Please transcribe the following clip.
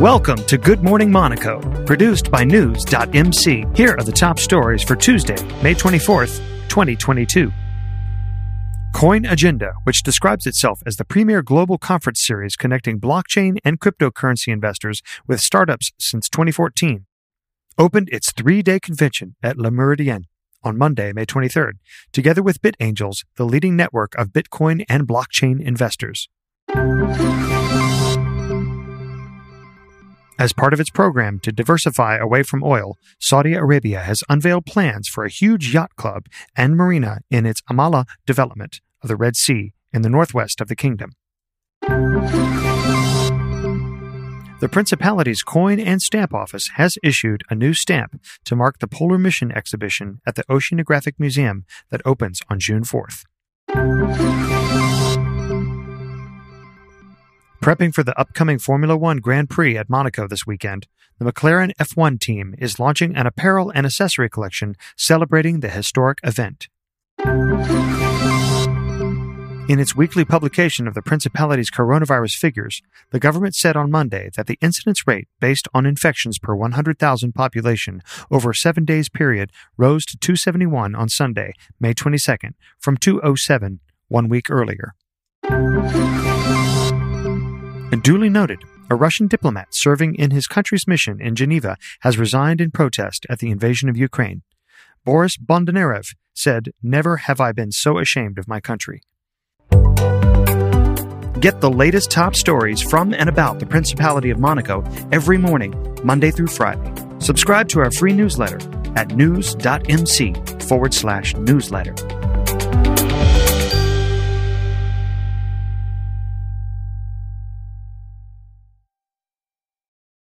Welcome to Good Morning Monaco, produced by News.mc. Here are the top stories for Tuesday, May 24th, 2022. Coin Agenda, which describes itself as the premier global conference series connecting blockchain and cryptocurrency investors with startups since 2014, opened its three day convention at Le Méridien on Monday, May 23rd, together with BitAngels, the leading network of Bitcoin and blockchain investors. As part of its program to diversify away from oil, Saudi Arabia has unveiled plans for a huge yacht club and marina in its AMAALA development of the Red Sea in the northwest of the kingdom. The Principality's Coin and Stamp Office has issued a new stamp to mark the Polar Mission exhibition at the Oceanographic Museum that opens on June 4th. Prepping for the upcoming Formula One Grand Prix at Monaco this weekend, the McLaren F1 team is launching an apparel and accessory collection celebrating the historic event. In its weekly publication of the Principality's coronavirus figures, the government said on Monday that the incidence rate based on infections per 100,000 population over a seven days period rose to 271 on Sunday, May 22nd, from 207 one week earlier. Duly noted, a Russian diplomat serving in his country's mission in Geneva has resigned in protest at the invasion of Ukraine. Boris Bondarev said, Never have I been so ashamed of my country. Get the latest top stories from and about the Principality of Monaco every morning, Monday through Friday. Subscribe to our free newsletter at news.mc forward slash newsletter.